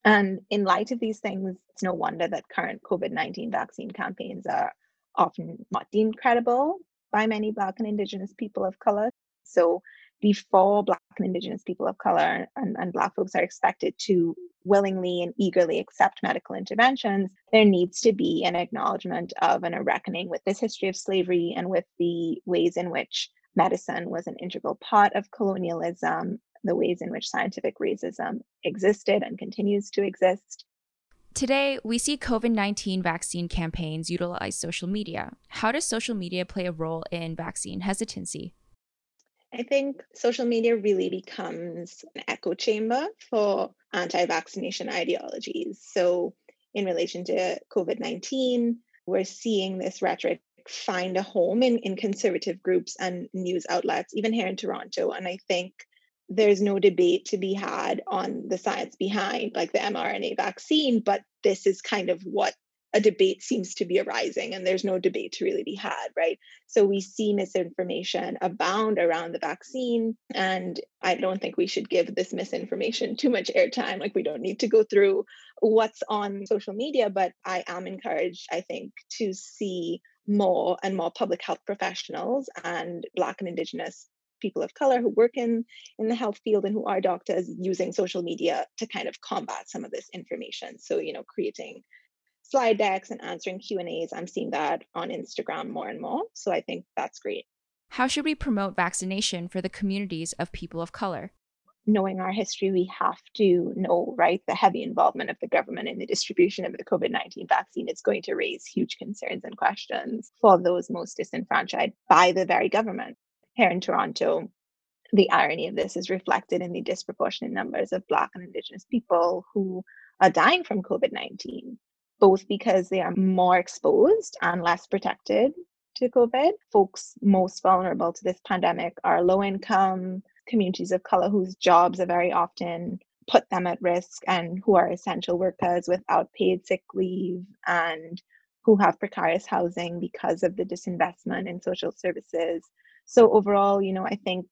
And in light of these things, it's no wonder that current COVID 19 vaccine campaigns are often not deemed credible by many Black and Indigenous people of color. So, before Black and Indigenous people of color and, and Black folks are expected to willingly and eagerly accept medical interventions, there needs to be an acknowledgement of and a reckoning with this history of slavery and with the ways in which medicine was an integral part of colonialism the ways in which scientific racism existed and continues to exist. Today, we see COVID 19 vaccine campaigns utilize social media. How does social media play a role in vaccine hesitancy? I think social media really becomes an echo chamber for anti vaccination ideologies. So, in relation to COVID 19, we're seeing this rhetoric find a home in, in conservative groups and news outlets, even here in Toronto. And I think there's no debate to be had on the science behind like the mRNA vaccine, but this is kind of what a debate seems to be arising and there's no debate to really be had, right? So we see misinformation abound around the vaccine. And I don't think we should give this misinformation too much airtime. Like we don't need to go through what's on social media, but I am encouraged, I think, to see more and more public health professionals and Black and Indigenous people of color who work in in the health field and who are doctors using social media to kind of combat some of this information so you know creating slide decks and answering Q and A's. I'm seeing that on Instagram more and more. So I think that's great. How should we promote vaccination for the communities of people of color? Knowing our history, we have to know, right, the heavy involvement of the government in the distribution of the COVID 19 vaccine is going to raise huge concerns and questions for those most disenfranchised by the very government. Here in Toronto, the irony of this is reflected in the disproportionate numbers of Black and Indigenous people who are dying from COVID 19 both because they are more exposed and less protected to COVID. Folks most vulnerable to this pandemic are low income communities of color whose jobs are very often put them at risk and who are essential workers without paid sick leave and who have precarious housing because of the disinvestment in social services. So overall, you know, I think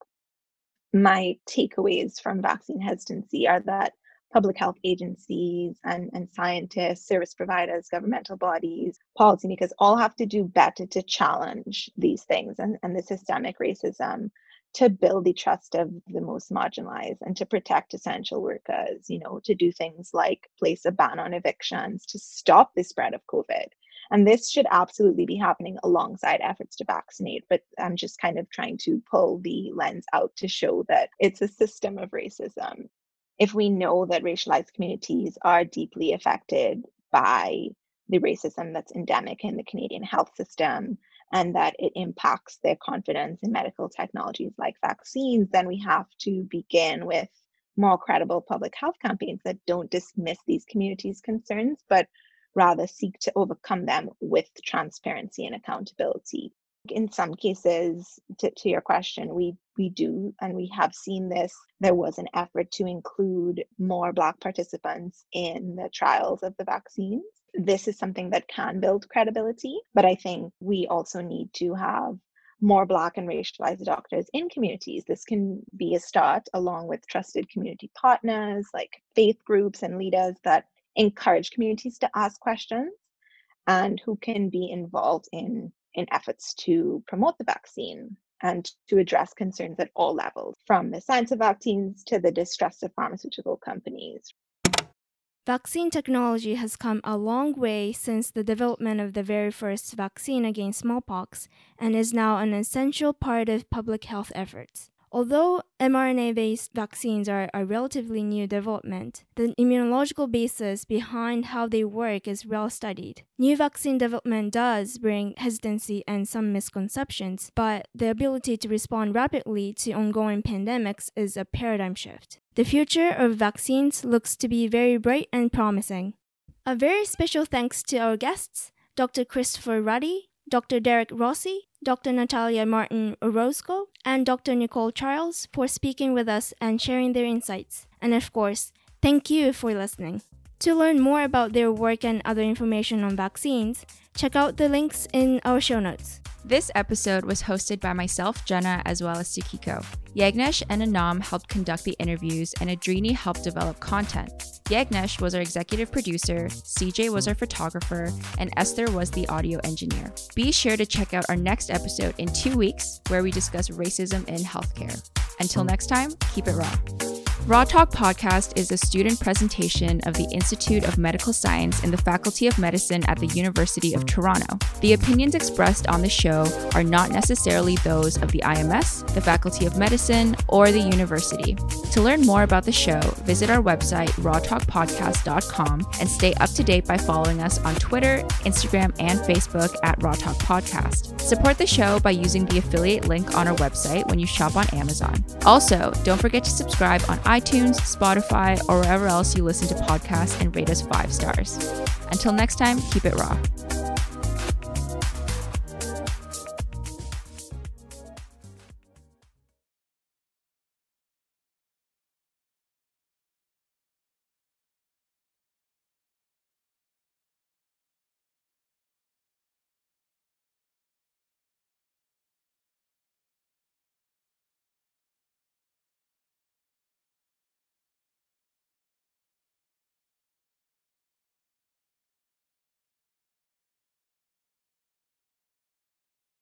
my takeaways from vaccine hesitancy are that public health agencies and, and scientists, service providers, governmental bodies, policymakers all have to do better to challenge these things and, and the systemic racism to build the trust of the most marginalized and to protect essential workers, you know, to do things like place a ban on evictions to stop the spread of COVID. And this should absolutely be happening alongside efforts to vaccinate. But I'm just kind of trying to pull the lens out to show that it's a system of racism if we know that racialized communities are deeply affected by the racism that's endemic in the Canadian health system and that it impacts their confidence in medical technologies like vaccines, then we have to begin with more credible public health campaigns that don't dismiss these communities' concerns, but rather seek to overcome them with transparency and accountability. In some cases to, to your question we we do and we have seen this. There was an effort to include more black participants in the trials of the vaccines. This is something that can build credibility but i think we also need to have more black and racialized doctors in communities. This can be a start along with trusted community partners like faith groups and leaders that encourage communities to ask questions and who can be involved in in efforts to promote the vaccine and to address concerns at all levels, from the science of vaccines to the distrust of pharmaceutical companies. Vaccine technology has come a long way since the development of the very first vaccine against smallpox and is now an essential part of public health efforts. Although mRNA based vaccines are a relatively new development, the immunological basis behind how they work is well studied. New vaccine development does bring hesitancy and some misconceptions, but the ability to respond rapidly to ongoing pandemics is a paradigm shift. The future of vaccines looks to be very bright and promising. A very special thanks to our guests, Dr. Christopher Rutty, Dr. Derek Rossi, Dr. Natalia Martin Orozco, and Dr. Nicole Charles for speaking with us and sharing their insights. And of course, thank you for listening. To learn more about their work and other information on vaccines, check out the links in our show notes. This episode was hosted by myself, Jenna, as well as Sukiko. Yagnesh and Anam helped conduct the interviews, and Adrini helped develop content. Yagnesh was our executive producer, CJ was our photographer, and Esther was the audio engineer. Be sure to check out our next episode in two weeks, where we discuss racism in healthcare. Until next time, keep it raw. Raw Talk Podcast is a student presentation of the Institute of Medical Science and the Faculty of Medicine at the University of Toronto. The opinions expressed on the show are not necessarily those of the IMS, the Faculty of Medicine, or the university. To learn more about the show, visit our website, rawtalkpodcast.com, and stay up to date by following us on Twitter, Instagram, and Facebook at Raw Talk Podcast. Support the show by using the affiliate link on our website when you shop on Amazon. Also, don't forget to subscribe on iTunes, Spotify, or wherever else you listen to podcasts and rate us five stars. Until next time, keep it raw.